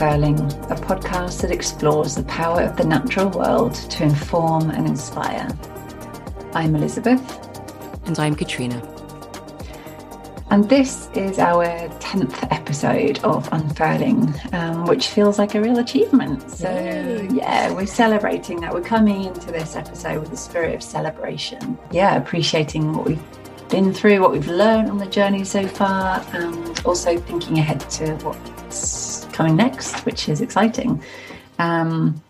Unfurling, a podcast that explores the power of the natural world to inform and inspire. I'm Elizabeth. And I'm Katrina. And this is our 10th episode of Unfurling, um, which feels like a real achievement. So, Yay. yeah, we're celebrating that. We're coming into this episode with a spirit of celebration. Yeah, appreciating what we've been through, what we've learned on the journey so far, and also thinking ahead to what's coming next, which is exciting. Um,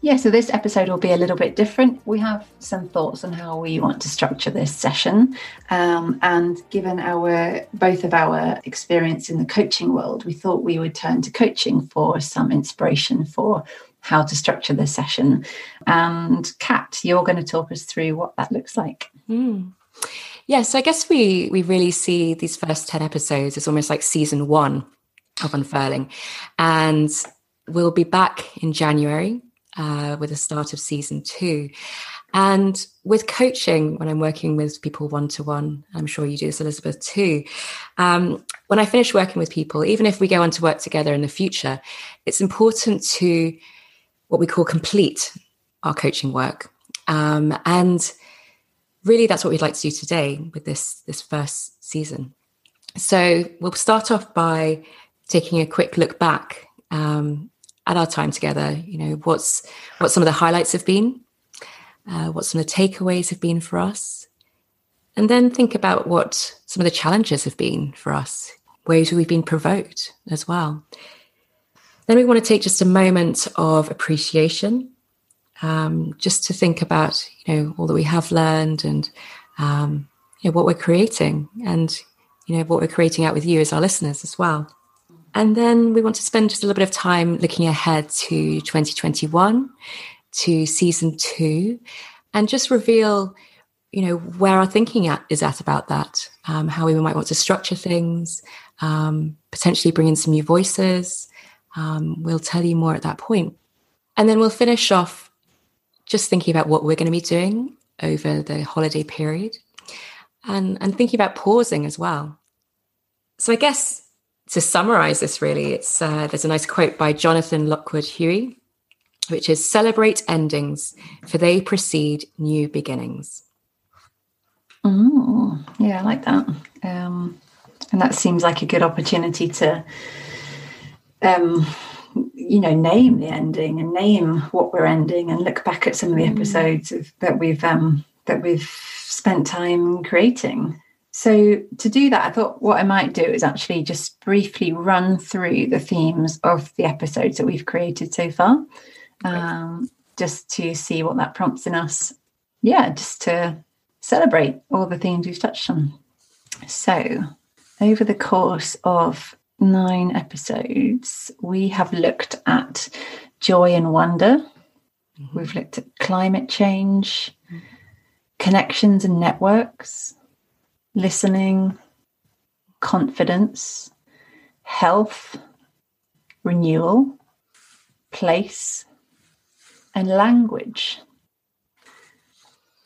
yeah, so this episode will be a little bit different. We have some thoughts on how we want to structure this session, um, and given our both of our experience in the coaching world, we thought we would turn to coaching for some inspiration for how to structure this session. And Kat, you're going to talk us through what that looks like. Mm. Yeah, so I guess we we really see these first 10 episodes as almost like season one of Unfurling. And we'll be back in January uh, with the start of season two. And with coaching, when I'm working with people one to one, I'm sure you do this, Elizabeth, too. Um, when I finish working with people, even if we go on to work together in the future, it's important to what we call complete our coaching work. Um, and really that's what we'd like to do today with this this first season so we'll start off by taking a quick look back um, at our time together you know what's what some of the highlights have been uh, what some of the takeaways have been for us and then think about what some of the challenges have been for us ways we've been provoked as well. Then we want to take just a moment of appreciation um, just to think about you know all that we have learned and um, you know what we're creating and you know what we're creating out with you as our listeners as well and then we want to spend just a little bit of time looking ahead to 2021 to season two and just reveal you know where our thinking at, is at about that um, how we might want to structure things um, potentially bring in some new voices um, we'll tell you more at that point and then we'll finish off just thinking about what we're going to be doing over the holiday period and, and thinking about pausing as well. So, I guess to summarize this, really, it's uh, there's a nice quote by Jonathan Lockwood Huie, which is celebrate endings, for they precede new beginnings. Mm, yeah, I like that. Um, and that seems like a good opportunity to um, you know name the ending and name what we're ending and look back at some of the mm. episodes of, that we've um, that we've spent time creating so to do that i thought what i might do is actually just briefly run through the themes of the episodes that we've created so far um, just to see what that prompts in us yeah just to celebrate all the themes we've touched on so over the course of nine episodes, we have looked at joy and wonder. Mm-hmm. We've looked at climate change, mm-hmm. connections and networks, listening, confidence, health, renewal, place, and language.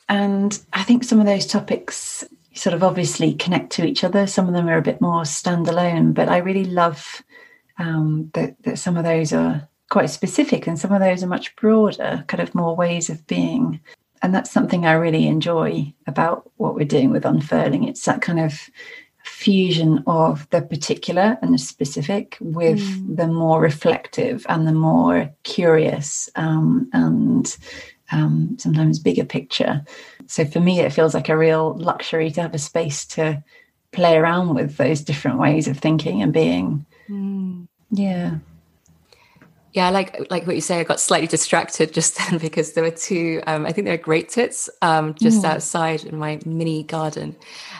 And I think some of those topics sort of obviously connect to each other. Some of them are a bit more standalone, but I really love um, that, that some of those are quite specific and some of those are much broader, kind of more ways of being. And that's something I really enjoy about what we're doing with Unfurling. It's that kind of fusion of the particular and the specific with mm. the more reflective and the more curious um, and um, sometimes bigger picture. So for me, it feels like a real luxury to have a space to play around with those different ways of thinking and being. Mm. Yeah. Yeah, like like what you say, I got slightly distracted just then because there were two. Um, I think they were great tits um, just mm. outside in my mini garden,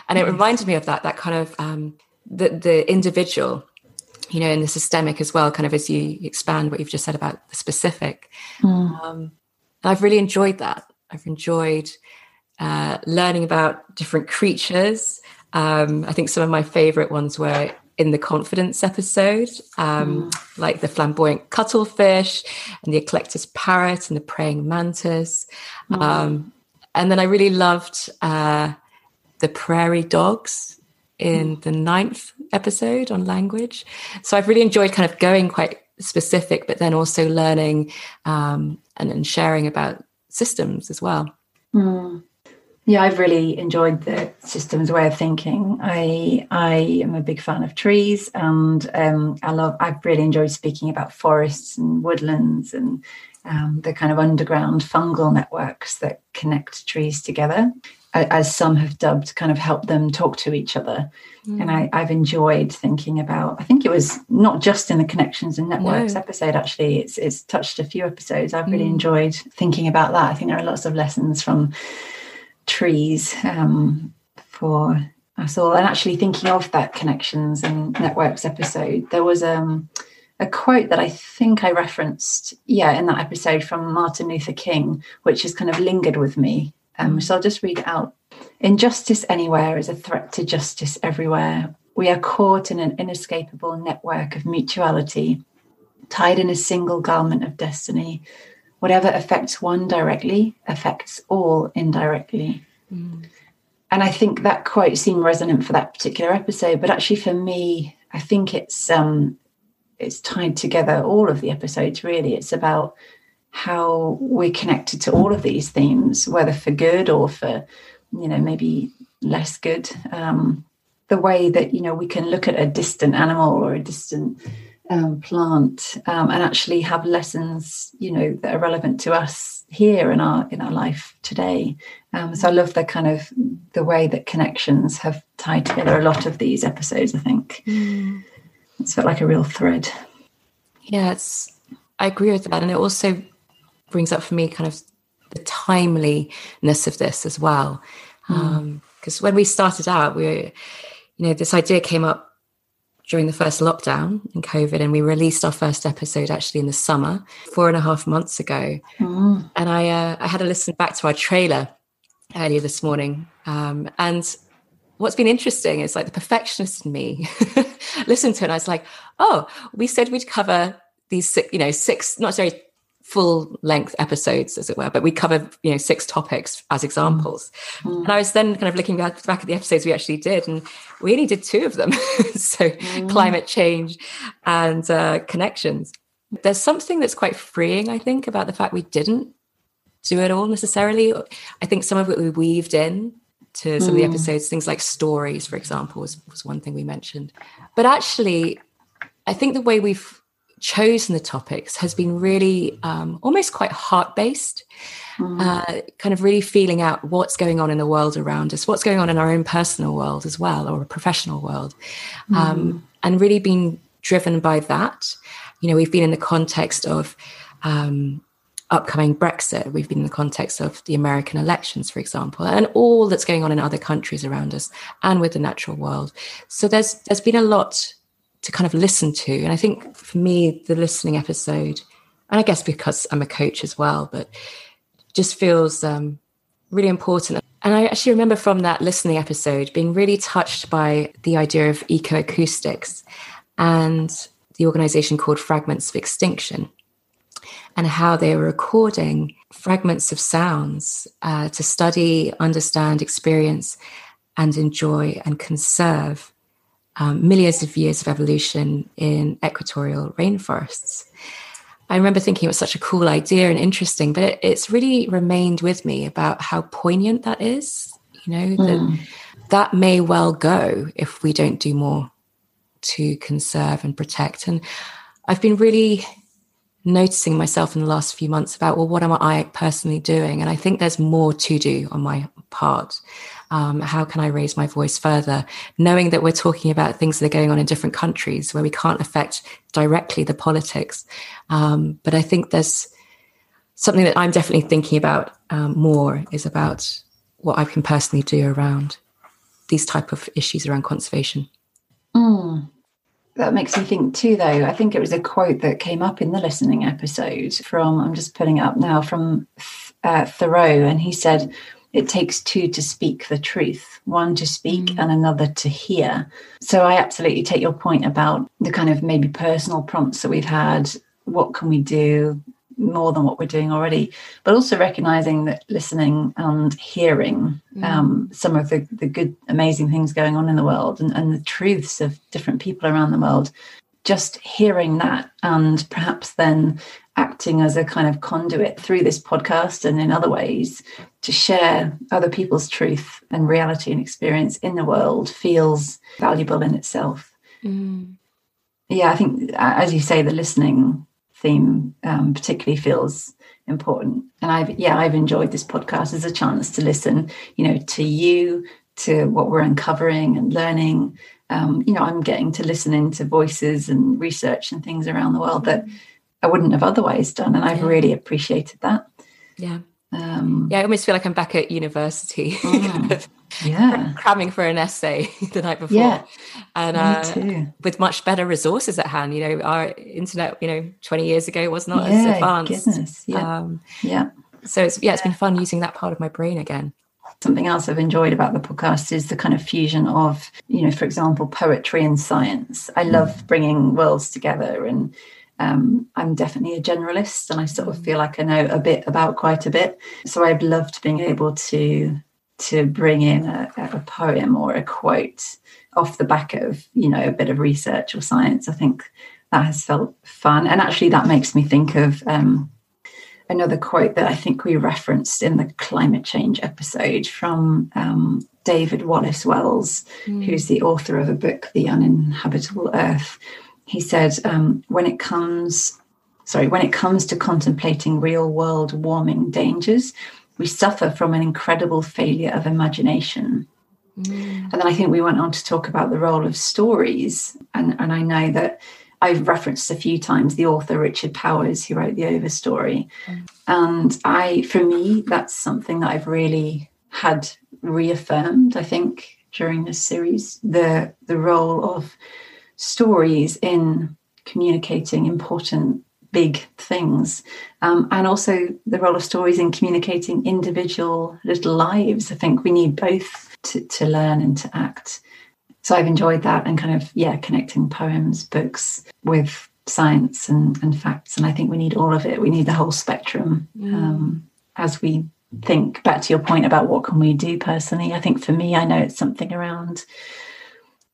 and it reminded me of that that kind of um, the the individual, you know, and the systemic as well. Kind of as you expand what you've just said about the specific. Mm. Um, I've really enjoyed that. I've enjoyed uh, learning about different creatures. Um, I think some of my favorite ones were in the confidence episode, um, mm. like the flamboyant cuttlefish and the eclectus parrot and the praying mantis. Mm. Um, and then I really loved uh, the prairie dogs in mm. the ninth episode on language. So I've really enjoyed kind of going quite specific, but then also learning um, and, and sharing about systems as well. Mm. Yeah, I've really enjoyed the systems way of thinking. I I am a big fan of trees, and um, I love. I've really enjoyed speaking about forests and woodlands and um, the kind of underground fungal networks that connect trees together, as some have dubbed, kind of help them talk to each other. Mm. And I, have enjoyed thinking about. I think it was not just in the connections and networks no. episode. Actually, it's it's touched a few episodes. I've really mm. enjoyed thinking about that. I think there are lots of lessons from trees um, for us all. And actually, thinking of that connections and networks episode, there was um, a quote that I think I referenced, yeah, in that episode from Martin Luther King, which has kind of lingered with me. Um, so I'll just read it out. Injustice anywhere is a threat to justice everywhere. We are caught in an inescapable network of mutuality, tied in a single garment of destiny. Whatever affects one directly affects all indirectly. Mm. And I think that quote seemed resonant for that particular episode, but actually for me, I think it's um, it's tied together all of the episodes. Really, it's about how we're connected to all of these themes, whether for good or for you know maybe less good. Um, the way that you know we can look at a distant animal or a distant um, plant um, and actually have lessons you know that are relevant to us here in our in our life today. Um, so i love the kind of the way that connections have tied together a lot of these episodes i think. Mm. it's felt like a real thread. Yeah it's i agree with that. And it also brings up for me kind of the timeliness of this as well. Because mm. um, when we started out we were you know this idea came up during the first lockdown in COVID, and we released our first episode actually in the summer, four and a half months ago. Mm. And I, uh, I had a listen back to our trailer earlier this morning, um, and what's been interesting is like the perfectionist in me listened to it. And I was like, oh, we said we'd cover these, six, you know, six, not sorry, full length episodes, as it were, but we covered, you know, six topics as examples. Mm. And I was then kind of looking back, back at the episodes we actually did, and we only did two of them. so mm. climate change and uh, connections. There's something that's quite freeing, I think, about the fact we didn't do it all necessarily. I think some of it we weaved in to some mm. of the mm. episodes, things like stories, for example, was, was one thing we mentioned. But actually, I think the way we've chosen the topics has been really um, almost quite heart based, mm. uh, kind of really feeling out what's going on in the world around us, what's going on in our own personal world as well, or a professional world, mm. um, and really being driven by that. You know, we've been in the context of um, upcoming Brexit, we've been in the context of the American elections, for example, and all that's going on in other countries around us and with the natural world. So there's there's been a lot to kind of listen to. And I think for me, the listening episode, and I guess because I'm a coach as well, but just feels um, really important. And I actually remember from that listening episode being really touched by the idea of ecoacoustics and the organization called Fragments of Extinction and how they were recording fragments of sounds uh, to study, understand, experience, and enjoy and conserve um, millions of years of evolution in equatorial rainforests. I remember thinking it was such a cool idea and interesting, but it, it's really remained with me about how poignant that is. You know, mm. that hmm. that may well go if we don't do more to conserve and protect. And I've been really noticing myself in the last few months about, well, what am I personally doing? And I think there's more to do on my part. Um, how can I raise my voice further? Knowing that we're talking about things that are going on in different countries where we can't affect directly the politics. Um, but I think there's something that I'm definitely thinking about um, more is about what I can personally do around these type of issues around conservation. Mm. That makes me think too, though. I think it was a quote that came up in the listening episode from, I'm just putting it up now, from uh, Thoreau. And he said, it takes two to speak the truth one to speak mm. and another to hear so i absolutely take your point about the kind of maybe personal prompts that we've had what can we do more than what we're doing already but also recognizing that listening and hearing mm. um, some of the, the good amazing things going on in the world and, and the truths of different people around the world just hearing that and perhaps then acting as a kind of conduit through this podcast and in other ways to share other people's truth and reality and experience in the world feels valuable in itself. Mm. Yeah, I think, as you say, the listening theme um, particularly feels important. And I've, yeah, I've enjoyed this podcast as a chance to listen, you know, to you, to what we're uncovering and learning. Um, you know, I'm getting to listen into voices and research and things around the world that I wouldn't have otherwise done. And I've yeah. really appreciated that. Yeah. Um, yeah, I almost feel like I'm back at university, mm, yeah, cramming for an essay the night before, yeah, and uh, with much better resources at hand. You know, our internet, you know, 20 years ago was not yeah, as advanced. Goodness. Yeah, um, yeah. So it's yeah, it's been fun using that part of my brain again. Something else I've enjoyed about the podcast is the kind of fusion of, you know, for example, poetry and science. I love bringing worlds together and um, I'm definitely a generalist and I sort of feel like I know a bit about quite a bit. So I've loved being able to to bring in a, a poem or a quote off the back of, you know, a bit of research or science. I think that has felt fun. And actually that makes me think of um, another quote that I think we referenced in the climate change episode from um, David Wallace Wells, mm. who's the author of a book, The Uninhabitable Earth he said, um, when it comes, sorry, when it comes to contemplating real world warming dangers, we suffer from an incredible failure of imagination. Mm. And then I think we went on to talk about the role of stories. And, and I know that I've referenced a few times the author Richard Powers, who wrote the Overstory. Mm. And I, for me, that's something that I've really had reaffirmed, I think, during this series, the the role of stories in communicating important big things um, and also the role of stories in communicating individual little lives. I think we need both to, to learn and to act. So i've enjoyed that and kind of yeah connecting poems books with science and, and facts and i think we need all of it. We need the whole spectrum um, as we think. Back to your point about what can we do personally i think for me i know it's something around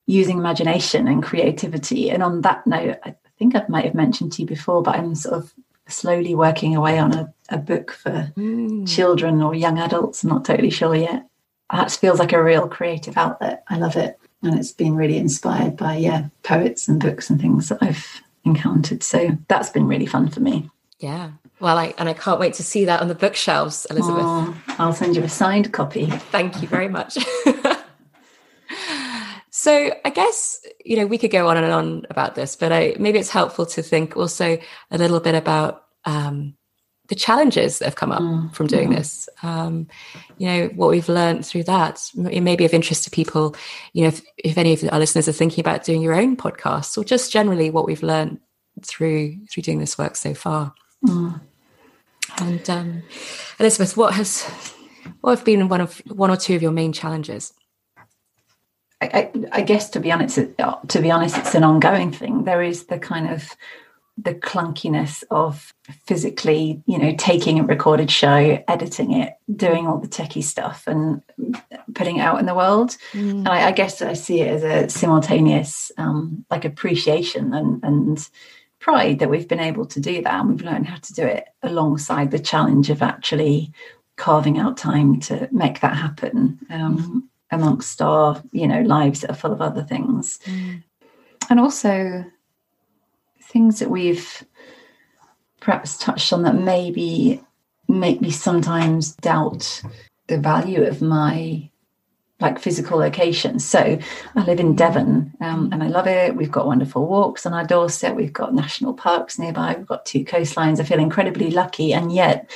using imagination and creativity. And on that note, I think I might have mentioned to you before, but I'm sort of slowly working away on a, a book for mm. children or young adults. I'm not totally sure yet. That feels like a real creative outlet. I love it. And it's been really inspired by, yeah, poets and books and things that I've encountered. So that's been really fun for me. Yeah. Well, I and I can't wait to see that on the bookshelves, Elizabeth. Oh, I'll send you a signed copy. Thank you very much. So I guess you know we could go on and on about this, but I, maybe it's helpful to think also a little bit about um, the challenges that have come up mm, from doing mm. this. Um, you know what we've learned through that. It may be of interest to people. You know, if, if, any of our listeners are thinking about doing your own podcasts, or just generally what we've learned through through doing this work so far. Mm. And um, Elizabeth, what has what have been one of one or two of your main challenges? I, I, guess to be honest, to be honest, it's an ongoing thing. There is the kind of the clunkiness of physically, you know, taking a recorded show, editing it, doing all the techie stuff, and putting it out in the world. Mm. And I, I, guess I see it as a simultaneous, um, like appreciation and and pride that we've been able to do that, and we've learned how to do it alongside the challenge of actually carving out time to make that happen. Um, amongst our you know lives that are full of other things mm. and also things that we've perhaps touched on that maybe make me sometimes doubt the value of my like physical location. So I live in Devon um, and I love it. We've got wonderful walks on our doorstep. We've got national parks nearby. We've got two coastlines. I feel incredibly lucky. And yet,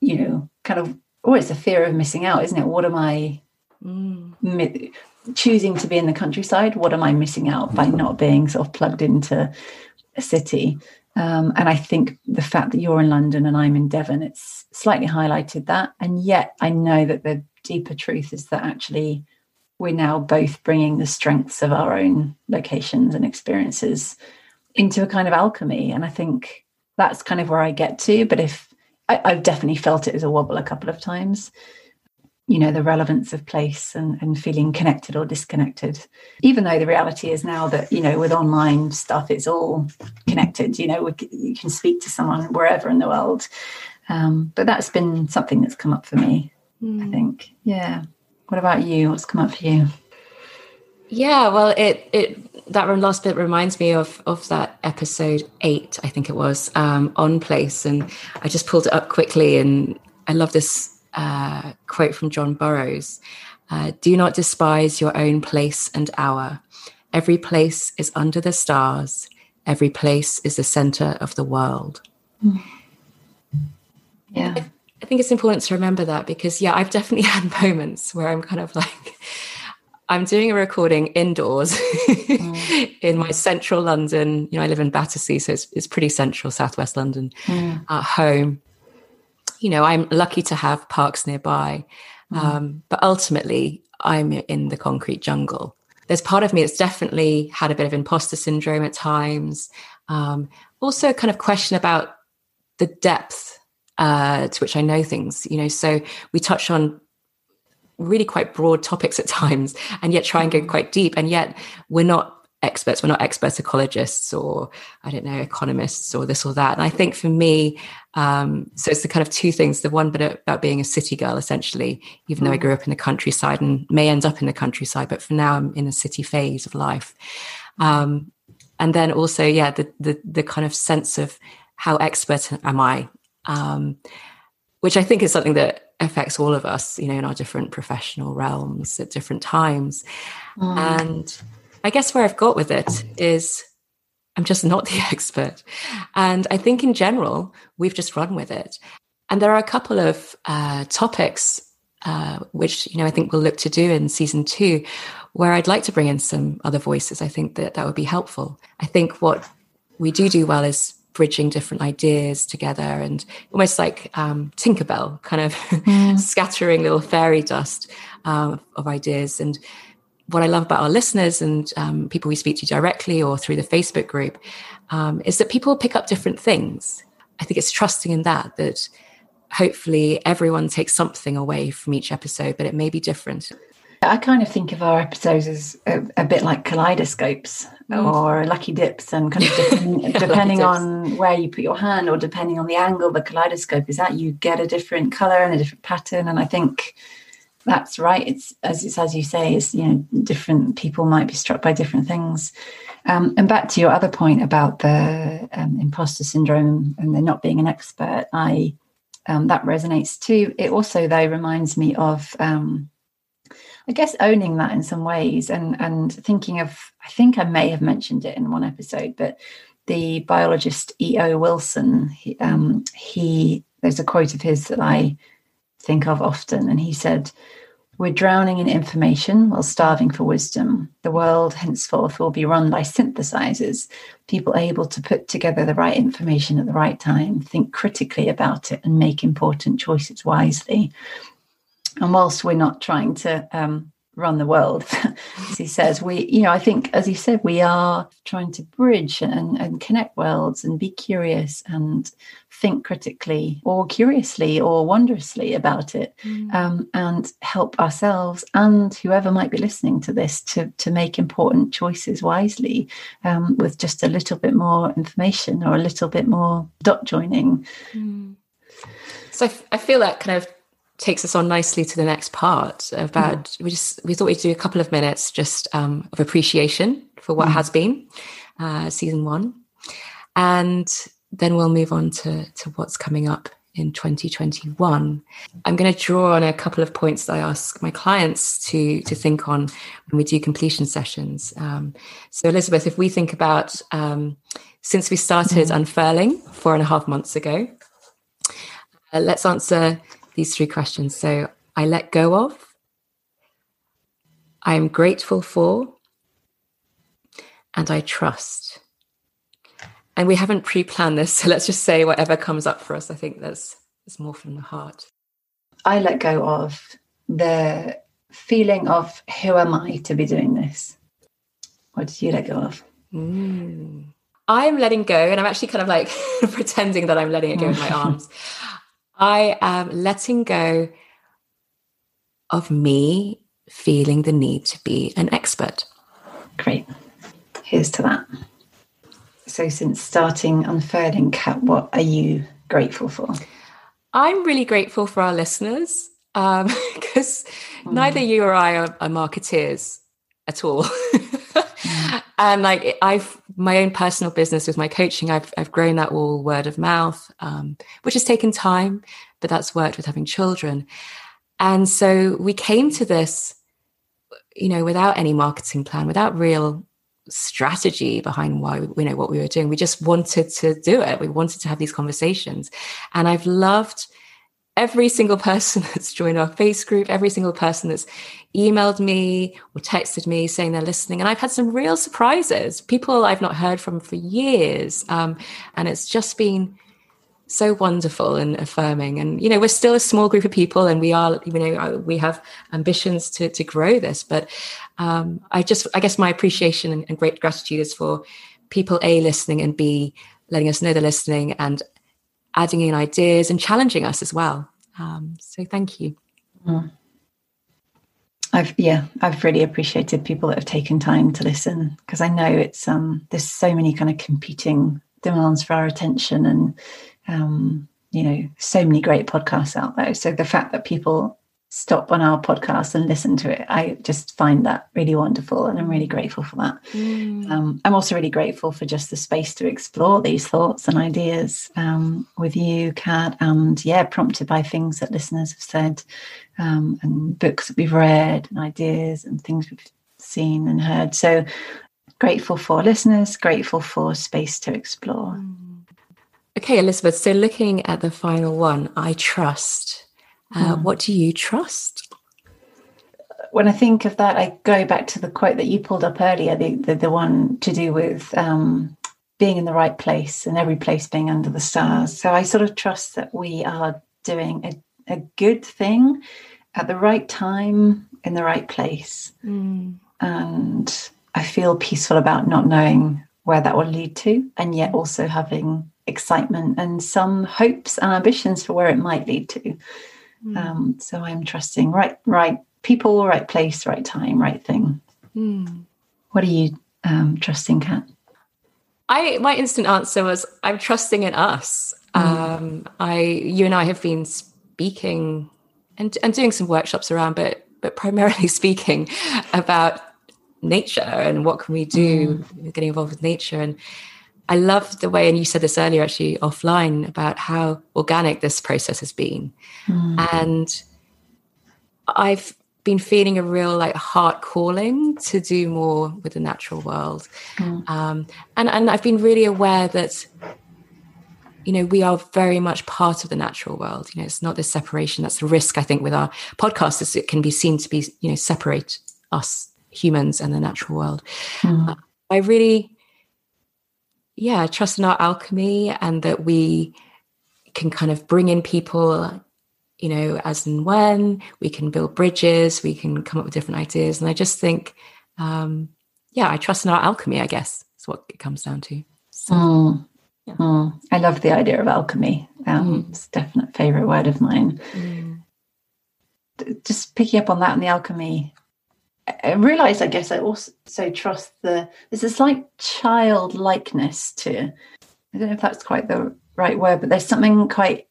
you know, kind of always a fear of missing out, isn't it? What am I Mm. choosing to be in the countryside what am i missing out by not being sort of plugged into a city? Um, and i think the fact that you're in london and i'm in devon it's slightly highlighted that. And yet i know that the deeper truth is that actually we're now both bringing the strengths of our own locations and experiences into a kind of alchemy. And i think that's kind of where i get to. But if I, i've definitely felt it as a wobble a couple of times you know the relevance of place and, and feeling connected or disconnected. Even though the reality is now that you know with online stuff it's all connected you know we, you can speak to someone wherever in the world. Um, but that's been something that's come up for me mm. i hmm. think. Yeah. What about you? What's come up for you? Yeah well it it that last bit reminds me of of that episode eight i think it was um, on place. And i just pulled it up quickly and i love this uh, quote from John Burroughs uh, Do not despise your own place and hour. Every place is under the stars, every place is the center of the world. Yeah. I, I think it's important to remember that because, yeah, I've definitely had moments where I'm kind of like, I'm doing a recording indoors mm. in my central London. You know, I live in Battersea, so it's, it's pretty central, southwest London, mm. at home you know, I'm lucky to have parks nearby. Mm. Um, but ultimately, I'm in the concrete jungle. There's part of me that's definitely had a bit of imposter syndrome at times. Um, also, kind of question about the depth uh, to which I know things. You know, so we touch on really quite broad topics at times, and yet try and go mm. quite deep. And yet, we're not experts. We're not expert ecologists or I don't know economists or this or that. And I think for me, um, so it's the kind of two things. The one bit about being a city girl, essentially, even mm. though I mm. grew up in the countryside and may end up in the countryside, but for now I'm in a city phase of life. Um, and then also, yeah, the, the the kind of sense of how expert am I, um, which I think is something that affects all of us, you know, in our different professional realms at different times. Mm. And I guess where I've got with it is I'm just not the expert. And I think in general, we've just run with it. And there are a couple of uh, topics uh, which you know I think we'll look to do in season two, where I'd like to bring in some other voices. I think that that would be helpful. I think what we do do well is bridging different ideas together and almost like um, Tinkerbell, kind of mm. scattering little fairy dust um, of ideas and what I love about our listeners and um, people we speak to directly or through the Facebook group um, is that people pick up different things. I think it's trusting in that, that hopefully everyone takes something away from each episode, but it may be different. I kind of think of our episodes as a, a bit like kaleidoscopes mm. or lucky dips, and kind of depending, yeah, depending on where you put your hand or depending on the angle the kaleidoscope is at, you get a different color and a different pattern. And I think that's right. It's as it's as you say, is you know, different people might be struck by different things. Um, and back to your other point about the um, imposter syndrome and the not being an expert, I um, that resonates too. It also though reminds me of um, I guess owning that in some ways and and thinking of I think I may have mentioned it in one episode, but the biologist E.O. Wilson, he, um, he there's a quote of his that I think of often. And he said, We're drowning in information while starving for wisdom. The world henceforth will be run by synthesizers, people able to put together the right information at the right time, think critically about it, and make important choices wisely. And whilst we're not trying to um, run the world, as he says. We, you know, I think, as he said, we are trying to bridge and, and connect worlds and be curious and think critically or curiously or wondrously about it mm. um, and help ourselves and whoever might be listening to this to, to make important choices wisely um, with just a little bit more information or a little bit more dot joining. Mm. So I, f- I feel that kind of takes us on nicely to the next part about mm. we just we thought we'd do a couple of minutes just um, of appreciation for what mm. has been uh, season one and then we'll move on to to what's coming up in 2021 i'm going to draw on a couple of points that i ask my clients to to think on when we do completion sessions um, so elizabeth if we think about um, since we started mm. unfurling four and a half months ago uh, let's answer these three questions. So I let go of, I am grateful for, and I trust. And we haven't pre planned this, so let's just say whatever comes up for us. I think that's, that's more from the heart. I let go of the feeling of who am I to be doing this? What did you let go of? Mm. I'm letting go, and I'm actually kind of like pretending that I'm letting it go in my arms. I am letting go of me feeling the need to be an expert. Great. Here's to that. So, since starting Unfurling Kat, what are you grateful for? I'm really grateful for our listeners because um, mm. neither you or I are, are marketeers at all. And like I've my own personal business with my coaching, I've I've grown that all word of mouth, um, which has taken time, but that's worked with having children. And so we came to this, you know, without any marketing plan, without real strategy behind why we you know what we were doing. We just wanted to do it. We wanted to have these conversations. And I've loved every single person that's joined our face group, every single person that's emailed me or texted me saying they're listening. And I've had some real surprises, people I've not heard from for years. Um, and it's just been so wonderful and affirming. And, you know, we're still a small group of people and we are, you know, uh, we have ambitions to, to grow this. But um, I just, I guess my appreciation and, and great gratitude is for people, A, listening and B, letting us know they're listening and adding in ideas and challenging us as well. Um, so thank you. Mm. I've yeah, I've really appreciated people that have taken time to listen because I know it's um there's so many kind of competing demands for our attention and um you know so many great podcasts out there. So the fact that people stop on our podcast and listen to it. I just find that really wonderful and I'm really grateful for that. Mm. Um, I'm also really grateful for just the space to explore these thoughts and ideas um, with you, Kat, and yeah, prompted by things that listeners have said um, and books that we've read and ideas and things we've seen and heard. So grateful for listeners, grateful for space to explore. Mm. Okay, Elizabeth, so looking at the final one, I trust uh, mm. What do you trust? When I think of that, I go back to the quote that you pulled up earlier, the, the, the one to do with um, being in the right place and every place being under the stars. So I sort of trust that we are doing a, a good thing at the right time in the right place. Mm. And I feel peaceful about not knowing where that will lead to, and yet also having excitement and some hopes and ambitions for where it might lead to. Mm. Um, so I'm trusting right, right people, right place, right time, right thing. Mm. What are you um, trusting, Kat? I my instant answer was I'm trusting in us. Mm. Um, I you and I have been speaking and and doing some workshops around, but but primarily speaking about nature and what can we do mm. getting involved with nature and I love the way, and you said this earlier actually offline about how organic this process has been. Mm. And I've been feeling a real like heart calling to do more with the natural world. Mm. Um, and, and I've been really aware that, you know, we are very much part of the natural world. You know, it's not this separation. That's the risk, I think, with our podcast is it can be seen to be, you know, separate us humans and the natural world. Mm. Uh, I really yeah, trust in our alchemy and that we can kind of bring in people, you know, as and when we can build bridges, we can come up with different ideas. And I just think, um, yeah, I trust in our alchemy, I guess, is what it comes down to. So, mm. Yeah. Mm. I love the idea of alchemy. Um, mm. It's a definite favorite word of mine. Mm. Just picking up on that and the alchemy, I realized, I guess, I also trust the there's a slight childlikeness to. I don't know if that's quite the right word, but there's something quite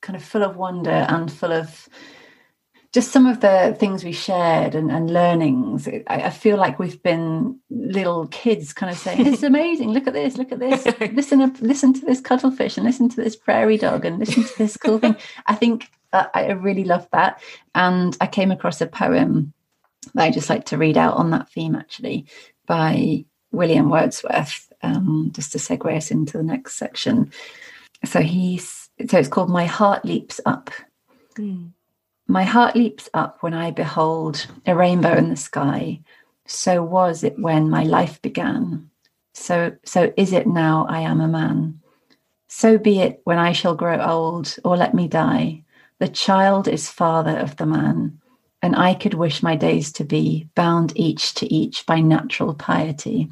kind of full of wonder and full of just some of the things we shared and, and learnings. I, I, feel like we've been little kids, kind of saying, "It's amazing! Look at this! Look at this! listen, listen to this cuttlefish, and listen to this prairie dog, and listen to this cool thing." I think uh, I really love that, and I came across a poem I just like to read out on that theme actually by William Wordsworth, um, just to segue us into the next section. So he's so it's called My Heart Leaps Up. Mm. My heart leaps up when I behold a rainbow in the sky. So was it when my life began. So so is it now I am a man. So be it when I shall grow old or let me die. The child is father of the man and I could wish my days to be bound each to each by natural piety.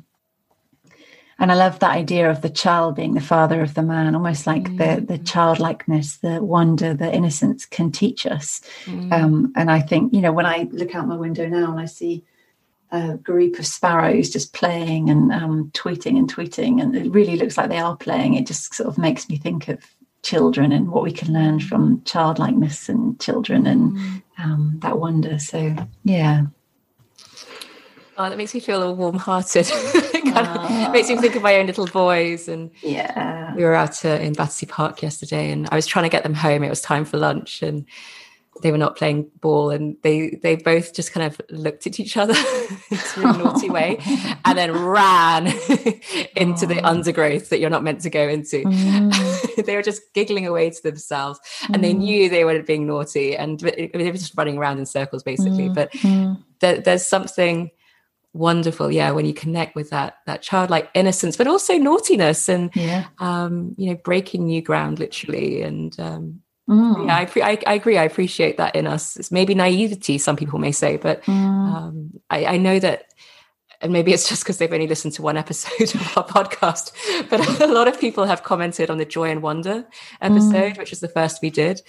and I love that idea of the child being the father of the man, almost like mm. the the childlikeness, the wonder, the innocence can teach us. Mm. Um, and I think you know when I look out my window now and I see a group of sparrows just playing and um, tweeting and tweeting, and it really looks like they are playing. It just sort of makes me think of children and what we can learn from childlikeness and children and mm. um, that wonder. So, yeah. Oh, that makes me feel all warm-hearted. it makes me think of my own little boys. And yeah, we were out uh, in Battersea Park yesterday, and I was trying to get them home. It was time for lunch, and they were not playing ball and they they both just kind of looked at each other in a naughty way and then ran into the undergrowth that you're not meant to go into mm. they were just giggling away to themselves and mm. they knew they were being naughty and they were just running around in circles basically mm. but mm. there, there's something wonderful yeah when you connect with that that childlike innocence but also naughtiness and yeah. um you know breaking new ground literally and um Mm. Yeah, I, I, I, agree. I appreciate that in us. It's maybe naivety, some people may say, but mm. um, I, I, know that, and maybe it's just because they've only listened to one episode of our podcast, but a lot of people have commented on the Joy and Wonder episode, mm. which is the first we did,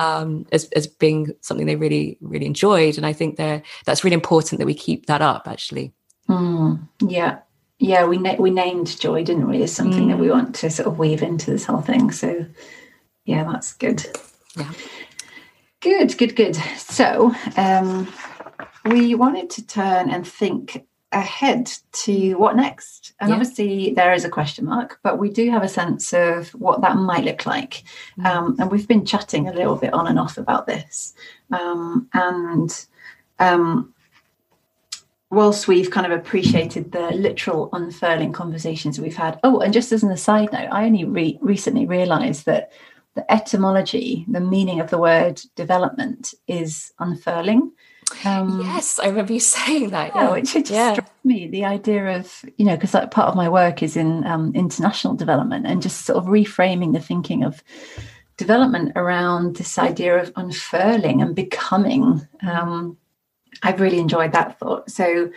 um, as, as being something they really, really enjoyed. And I think that's really important that we keep that up, actually. Mm. Yeah. Yeah, we na- we named joy, didn't we? As something that we mm. want to sort of weave into this whole thing. So yeah, that's good. Yeah. Good, good, good. So um, we wanted to turn and think ahead to what next. And yeah. obviously, there is a question mark, but we do have a sense of what that might look like. Mm. Um, and we've been chatting a little bit on and off about this. Um, and um, whilst we've kind of appreciated the literal unfurling conversations we've had, oh, and just as an aside note, I only re- recently realized that the etymology, the meaning of the word development is unfurling. Um, yes, I remember you saying that. Yeah, yeah. which just yeah. struck me the idea of you know because like part of my work is in um, international development and just sort of reframing the thinking of development around this idea of unfurling and becoming. Um, I've really enjoyed that thought. So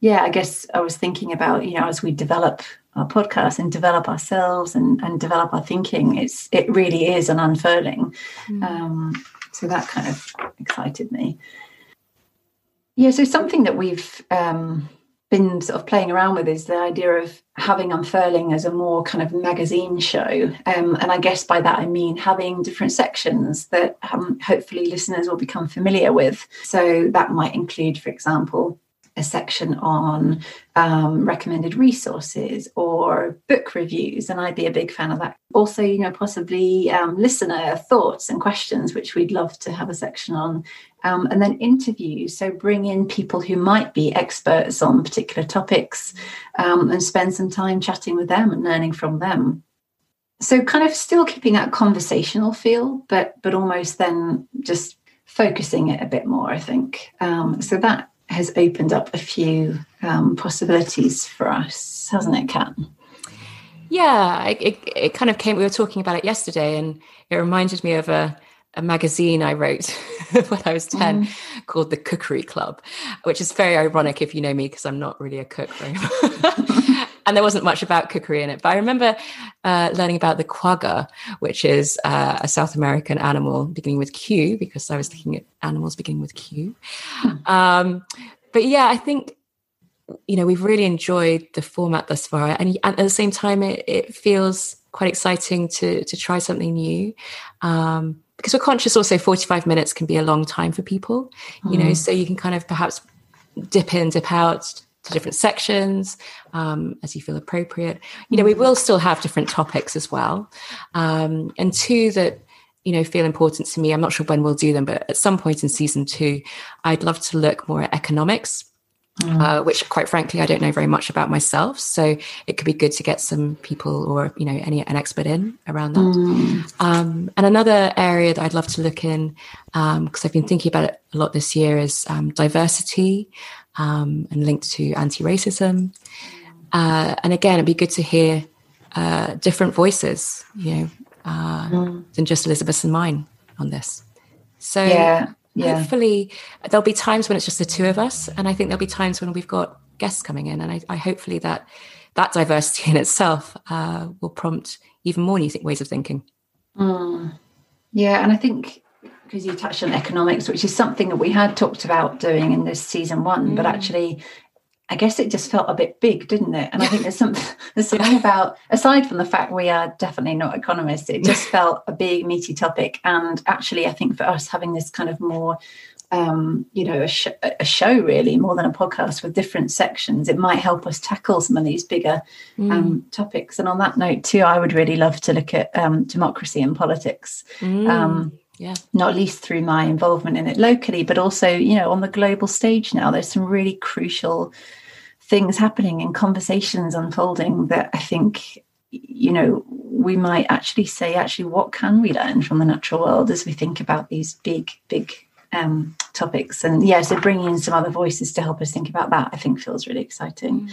yeah, I guess I was thinking about you know as we develop our podcast and develop ourselves and, and develop our thinking it's it really is an unfurling. Mm. um, so that kind of excited me. Yeah so something that we've um, been sort of playing around with is the idea of having unfurling as a more kind of magazine show. Um, and i guess by that i mean having different sections that um, hopefully listeners will become familiar with. So that might include for example a section on um, recommended resources or book reviews, and I'd be a big fan of that. Also, you know, possibly um, listener thoughts and questions, which we'd love to have a section on. Um, and then interviews. So bring in people who might be experts on particular topics um, and spend some time chatting with them and learning from them. So kind of still keeping that conversational feel, but but almost then just focusing it a bit more. I think um, so that has opened up a few um, possibilities for us, hasn't it, Kat? Yeah, it, it, it, kind of came. We were talking about it yesterday, and it reminded me of a, a magazine I wrote when I was 10 mm. called The Cookery Club, which is very ironic if you know me because I'm not really a cook very and there wasn't much about cookery in it. But I remember uh, learning about the quagga, which is uh, a South American animal beginning with Q, because I was looking at animals beginning with Q. Hmm. Um, but yeah, I think you know we've really enjoyed the format thus far, and, at the same time, it, it, feels quite exciting to to try something new. Um, because we're conscious also 45 minutes can be a long time for people you know hmm. so you can kind of perhaps dip in dip out to different sections um, as you feel appropriate. You know, we will still have different topics as well. Um, and two that, you know, feel important to me. I'm not sure when we'll do them, but at some point in season two, I'd love to look more at economics. Mm. Uh, which quite frankly I don't know very much about myself. So it could be good to get some people or you know any an expert in around that. Mm. Um, and another area that I'd love to look in because um, I've been thinking about it a lot this year is um, diversity um, and linked to anti-racism. Uh, and again, it'd be good to hear uh, different voices, you know, uh, mm. than just Elizabeth and mine on this. So yeah, yeah. hopefully there'll be times when it's just the two of us, and I think there'll be times when we've got guests coming in, and I, I hopefully that that diversity in itself uh, will prompt even more new th- ways of thinking. Mm. Yeah, and I think because you touched on economics, which is something that we had talked about doing in this season one, mm. but actually, I guess it just felt a bit big, didn't it? And I think there's something there's something about aside from the fact we are definitely not economists, it just felt a big meaty topic. And actually, I think for us having this kind of more um, you know, a, sh- a, show really more than a podcast with different sections. It might help us tackle some of these bigger mm. um, topics. And on that note, too, I would really love to look at um, democracy and politics. Mm. Yeah. Not least through my involvement in it locally, but also, you know, on the global stage now, there's some really crucial things happening and conversations unfolding that I think you know we might actually say actually what can we learn from the natural world as we think about these big big um, topics. And yeah, so bringing in some other voices to help us think about that, I think feels really exciting. Mm.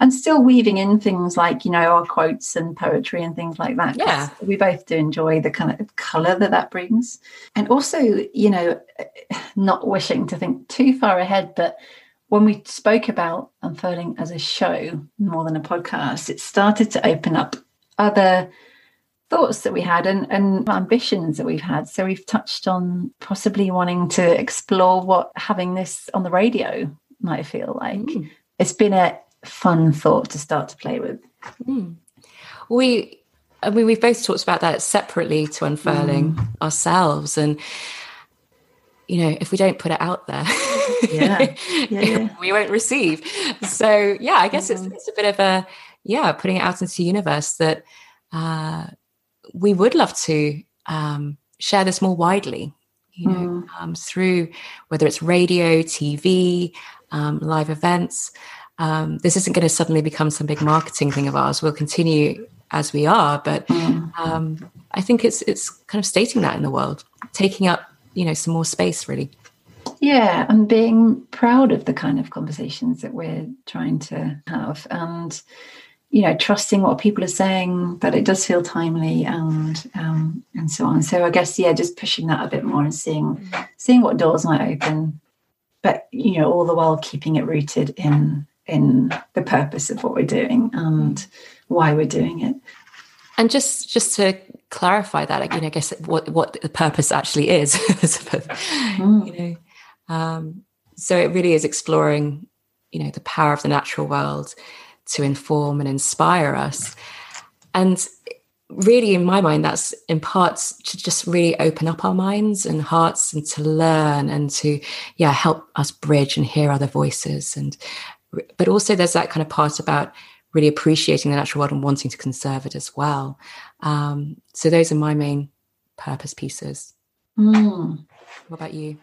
And still weaving in things like, you know, our quotes and poetry and things like that. Yeah. We both do enjoy the kind of color that that brings. And also, you know, not wishing to think too far ahead, but when we spoke about unfurling as a show more than a podcast, it started to open up other thoughts that we had and, and ambitions that we've had. So we've touched on possibly wanting to explore what having this on the radio might feel like. Mm. It's been a fun thought to start to play with. Mm. We, I mean, we've both talked about that separately to unfurling mm. ourselves, and you know, if we don't put it out there, yeah. Yeah, yeah. we won't receive. So yeah, I guess it's, mm. it's a bit of a yeah, putting it out into the universe that. Uh, we would love to um, share this more widely, you know, mm. um, through whether it's radio, TV, um, live events. Um, this isn't going to suddenly become some big marketing thing of ours. We'll continue as we are, but mm. I think it's it's kind of stating that in the world, taking up you know some more space, really. Yeah, and being proud of the kind of conversations that we're trying to have, and you know trusting what people are saying that it does feel timely and um, and so on so i guess yeah just pushing that a bit more and seeing seeing what doors might open but you know all the while keeping it rooted in in the purpose of what we're doing and why we're doing it and just just to clarify that again i guess what what the purpose actually is mm. you know um, so it really is exploring you know the power of the natural world to inform and inspire us. And really, in my mind, that's in parts to just really open up our minds and hearts and to learn and to, yeah, help us bridge and hear other voices. And, but also there's that kind of part about really appreciating the natural world and wanting to conserve it as well. Um, so those are my main purpose pieces. Mm. What about you?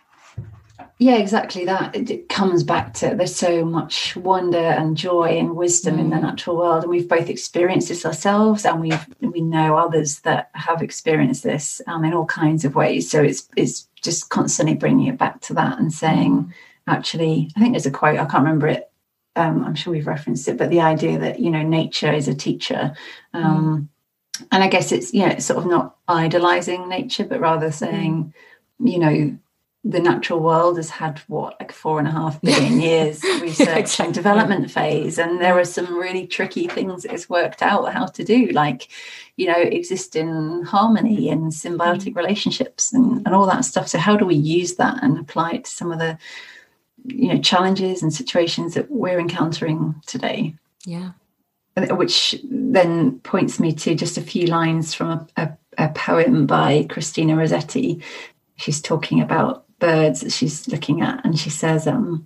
yeah exactly that it, it, comes back to there's so much wonder and joy and wisdom mm. in the mm. natural world and we've both experienced this ourselves and we we know others that have experienced this um, in all kinds of ways so it's it's just constantly bringing it back to that and saying actually i think there's a quote i can't remember it um, i'm sure we've referenced it but the idea that you know nature is a teacher um, mm. and i guess it's you know it's sort of not idolizing nature but rather saying mm. you know the natural world has had what like four and a half billion years research exactly. and development phase and there are some really tricky things it's worked out how to do like you know exist in harmony and symbiotic mm. relationships and, and all that stuff so how do we use that and apply it to some of the you know challenges and situations that we're encountering today. Yeah. Which then points me to just a few lines from a, a, a poem by Christina Rossetti. She's talking about birds that she's looking at, and she says, um,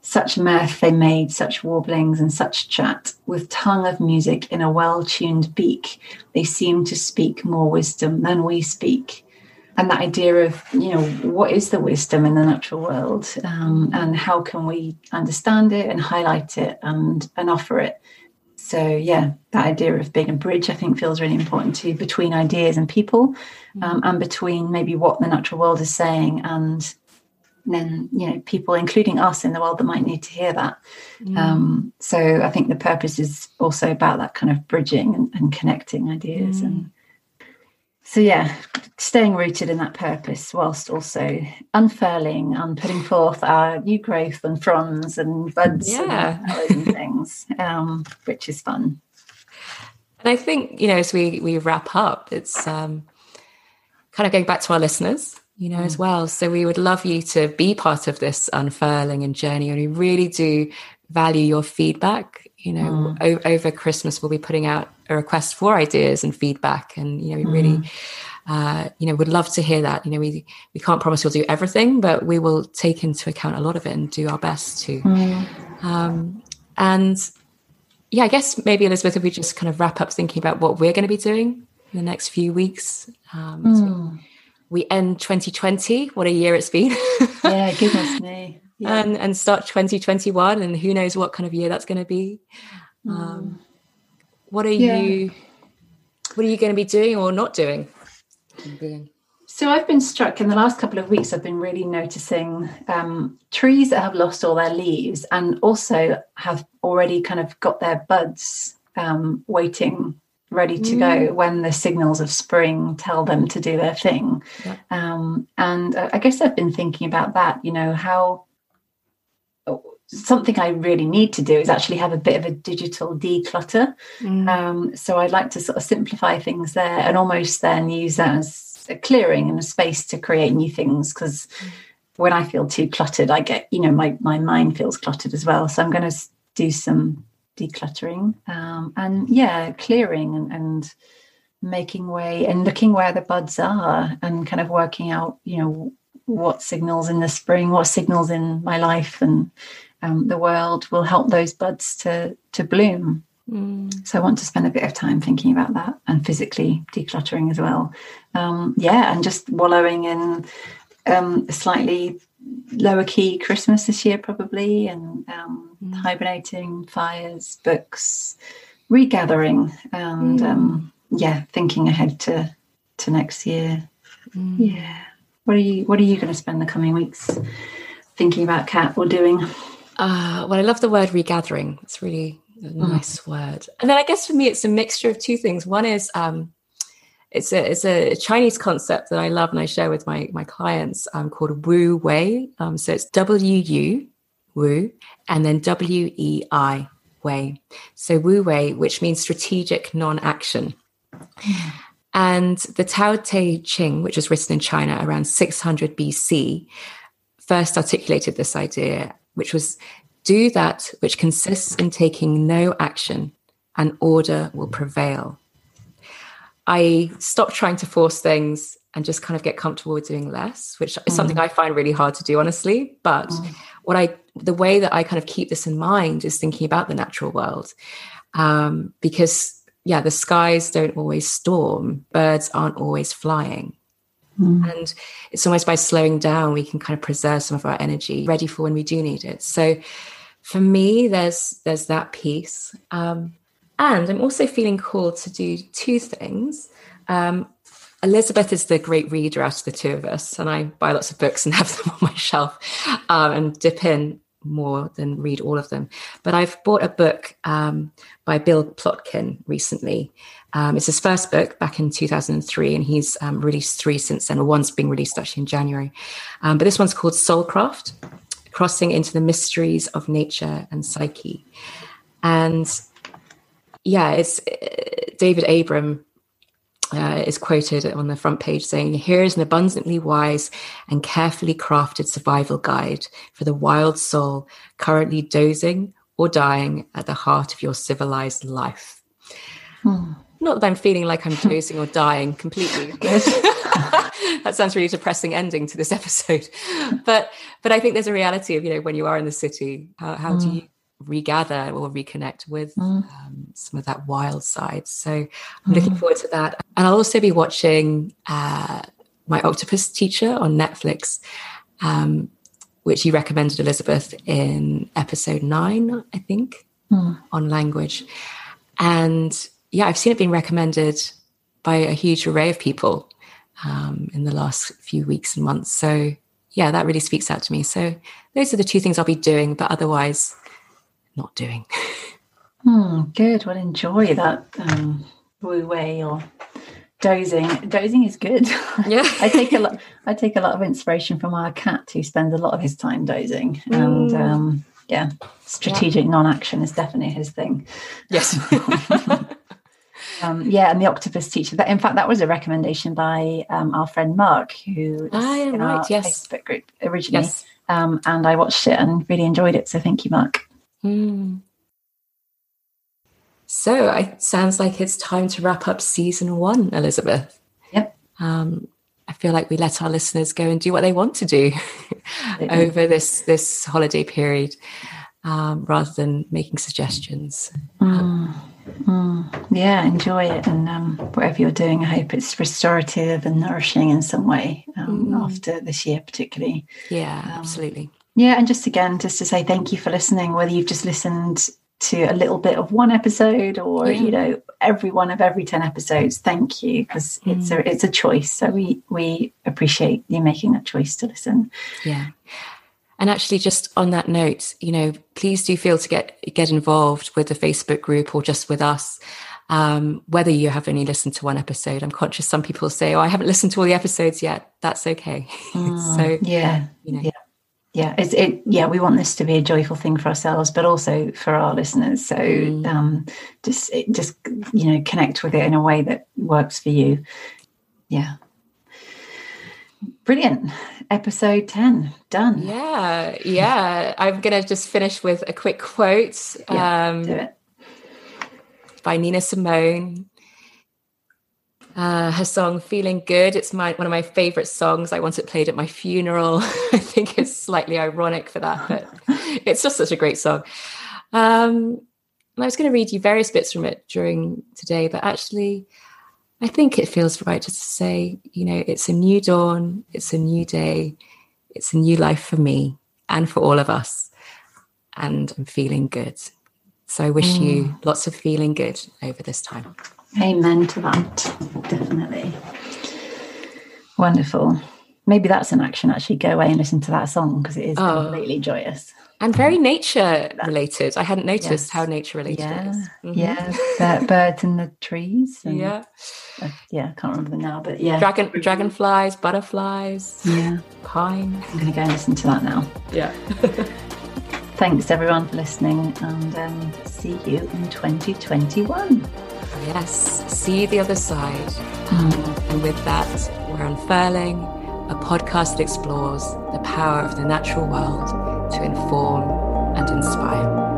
such mirth they made, such warblings and such chat, with tongue of music in a well tuned beak, they seem to speak more wisdom than we speak. And that idea of, you know, what is the wisdom in the natural world, um, and how can we understand it and highlight it and and offer it so yeah that idea of being a bridge i think feels really important too between ideas and people mm. um, and between maybe what the natural world is saying and then you know people including us in the world that might need to hear that mm. um, so i think the purpose is also about that kind of bridging and, and connecting ideas mm. and so yeah, staying rooted in that purpose whilst also unfurling and putting forth our new growth and fronds and buds yeah. and, things, um, which is fun. And I think, you know, as we we wrap up, it's um, kind of going back to our listeners, you know, mm. as well. So we would love you to be part of this unfurling and journey. And we really do value your feedback. You know, mm. o- over Christmas, we'll be putting out a request for ideas and feedback. And, you know, we mm. really, uh, you know, would love to hear that. You know, we, we can't promise we'll do everything, but we will take into account a lot of it and do our best to. Mm. Um, and yeah, I guess maybe Elizabeth, if we just kind of wrap up thinking about what we're going to be doing in the next few weeks. Um, mm. so we end 2020. What a year it's been. yeah, goodness me. Yeah. And and start 2021, and who knows what kind of year that's going to be. Mm. Um, what are yeah. you? What are you going to be doing or not doing? So I've been struck in the last couple of weeks. I've been really noticing um, trees that have lost all their leaves and also have already kind of got their buds um, waiting ready to mm. go when the signals of spring tell them to do their thing. Yeah. Um, and I guess I've been thinking about that, you know, how something I really need to do is actually have a bit of a digital declutter. Mm. Um, so I'd like to sort of simplify things there and almost then use that as a clearing and a space to create new things because mm. when I feel too cluttered, I get, you know, my, my mind feels cluttered as well. So I'm going to do some decluttering um, and yeah clearing and, and making way and looking where the buds are and kind of working out you know what signals in the spring what signals in my life and um, the world will help those buds to to bloom mm. so i want to spend a bit of time thinking about that and physically decluttering as well um, yeah and just wallowing in um, a slightly lower key Christmas this year, probably, and um, mm. hibernating, fires, books, regathering, and mm. um, yeah, thinking ahead to to next year. Mm. Yeah, what are you What are you going to spend the coming weeks thinking about, Cat, or doing? Uh, well, I love the word regathering. It's really a mm. nice word. And then I guess for me, it's a mixture of two things. One is um, it's a it's a Chinese concept that I love and I share with my my clients um, called Wu Wei. Um, so it's W U Wu and then W E I Wei. So Wu Wei, which means strategic non-action. And the Tao Te Ching, which was written in China around 600 BC, first articulated this idea, which was do that which consists in taking no action, and order will prevail. I stopped trying to force things and just kind of get comfortable with doing less, which is mm. something I find really hard to do, honestly. But mm. what I, the way that I kind of keep this in mind is thinking about the natural world. Um, because, yeah, the skies don't always storm, birds aren't always flying. Mm. And it's almost by slowing down, we can kind of preserve some of our energy ready for when we do need it. So for me, there's there's that piece. Um, and I'm also feeling called to do two things. Um, Elizabeth is the great reader out of the two of us, and I buy lots of books and have them on my shelf um, and dip in more than read all of them. But I've bought a book um, by Bill Plotkin recently. Um, it's his first book back in 2003, and he's um, released three since then, one's being released actually in January. Um, but this one's called Soulcraft Crossing into the Mysteries of Nature and Psyche. And yeah, it's uh, David Abram uh, is quoted on the front page saying, Here is an abundantly wise and carefully crafted survival guide for the wild soul currently dozing or dying at the heart of your civilized life. Hmm. Not that I'm feeling like I'm dozing or dying completely. that sounds really depressing ending to this episode. But but I think there's a reality of, you know, when you are in the city, how, how do hmm. you regather or reconnect with mm. um, some of that wild side. So I'm mm. looking forward to that. And I'll also be watching uh, My Octopus Teacher on Netflix, um, which you recommended, Elizabeth, in episode nine, I think, mm. on language. And yeah, I've seen it being recommended by a huge array of people um, in the last few weeks and months. So yeah, that really speaks out to me. So those are the two things I'll be doing, but otherwise, not doing. Hmm, good. Well, enjoy that um, wu wei or dozing dozing is good Yeah. i take a lot i take a lot of inspiration from our cat who spends a lot of his time dozing and Mm. um yeah strategic non-action is definitely his thing yes. um yeah and the octopus teacher that in fact that was a recommendation by um, our friend mark who is Ah, in right, our yes. facebook group originally yes. um and i watched it and really enjoyed it so thank you mark Hmm. So it sounds like it's time to wrap up season one, Elizabeth. Yep. Um, I feel like we let our listeners go and do what they want to do over this this holiday period, um, rather than making suggestions. Mm, mm. Yeah, enjoy it. And um, whatever you're doing, I hope it's restorative and nourishing in some way um, Mm. after this year, particularly. Yeah, Um, absolutely. Yeah, and just again, just to say thank you for listening, whether you've just listened to a little bit of one episode or Yeah. you know every one of every 10 episodes thank you because it's Mm. a it's a choice so we we appreciate you making that choice to listen Yeah. And actually, just on that note, you know, please do feel to get get involved with the Facebook group or just with us. Um, whether you have only listened to one episode, I'm conscious some people say, "Oh, I haven't listened to all the episodes yet." That's okay. so yeah you know, Yeah. Yeah it's it yeah we want this to be a joyful thing for ourselves but also for our listeners so Mm. um just it, just you know connect with it in a way that works for you yeah brilliant episode 10 done yeah, yeah. I'm gonna just finish with a quick quote Yeah, um, do it by Nina Simone. Uh, her song "Feeling Good." It's my one of my favorite songs. I want it played at my funeral. I think it's slightly ironic for that, but it's just such a great song. Um, and I was going to read you various bits from it during today, but actually, I think it feels right just to say, you know, it's a new dawn, it's a new day, it's a new life for me and for all of us, and I'm feeling good. So I wish you lots of feeling good over this time. Amen to that definitely wonderful maybe that's an action actually go away and listen to that song because it is Oh. completely joyous And very nature related. I hadn't noticed Yes. how nature related yeah it is. Mhm. yeah Bir- birds in the trees and, Yeah. uh, yeah i can't remember them now but yeah Dragon dragonflies, butterflies, yeah pine. i'm going to go and listen to that now Yeah. thanks everyone for listening and um, see you in 2021 yes. See the other side. Um, and with that, we're unfurling a podcast that explores the power of the natural world to inform and inspire.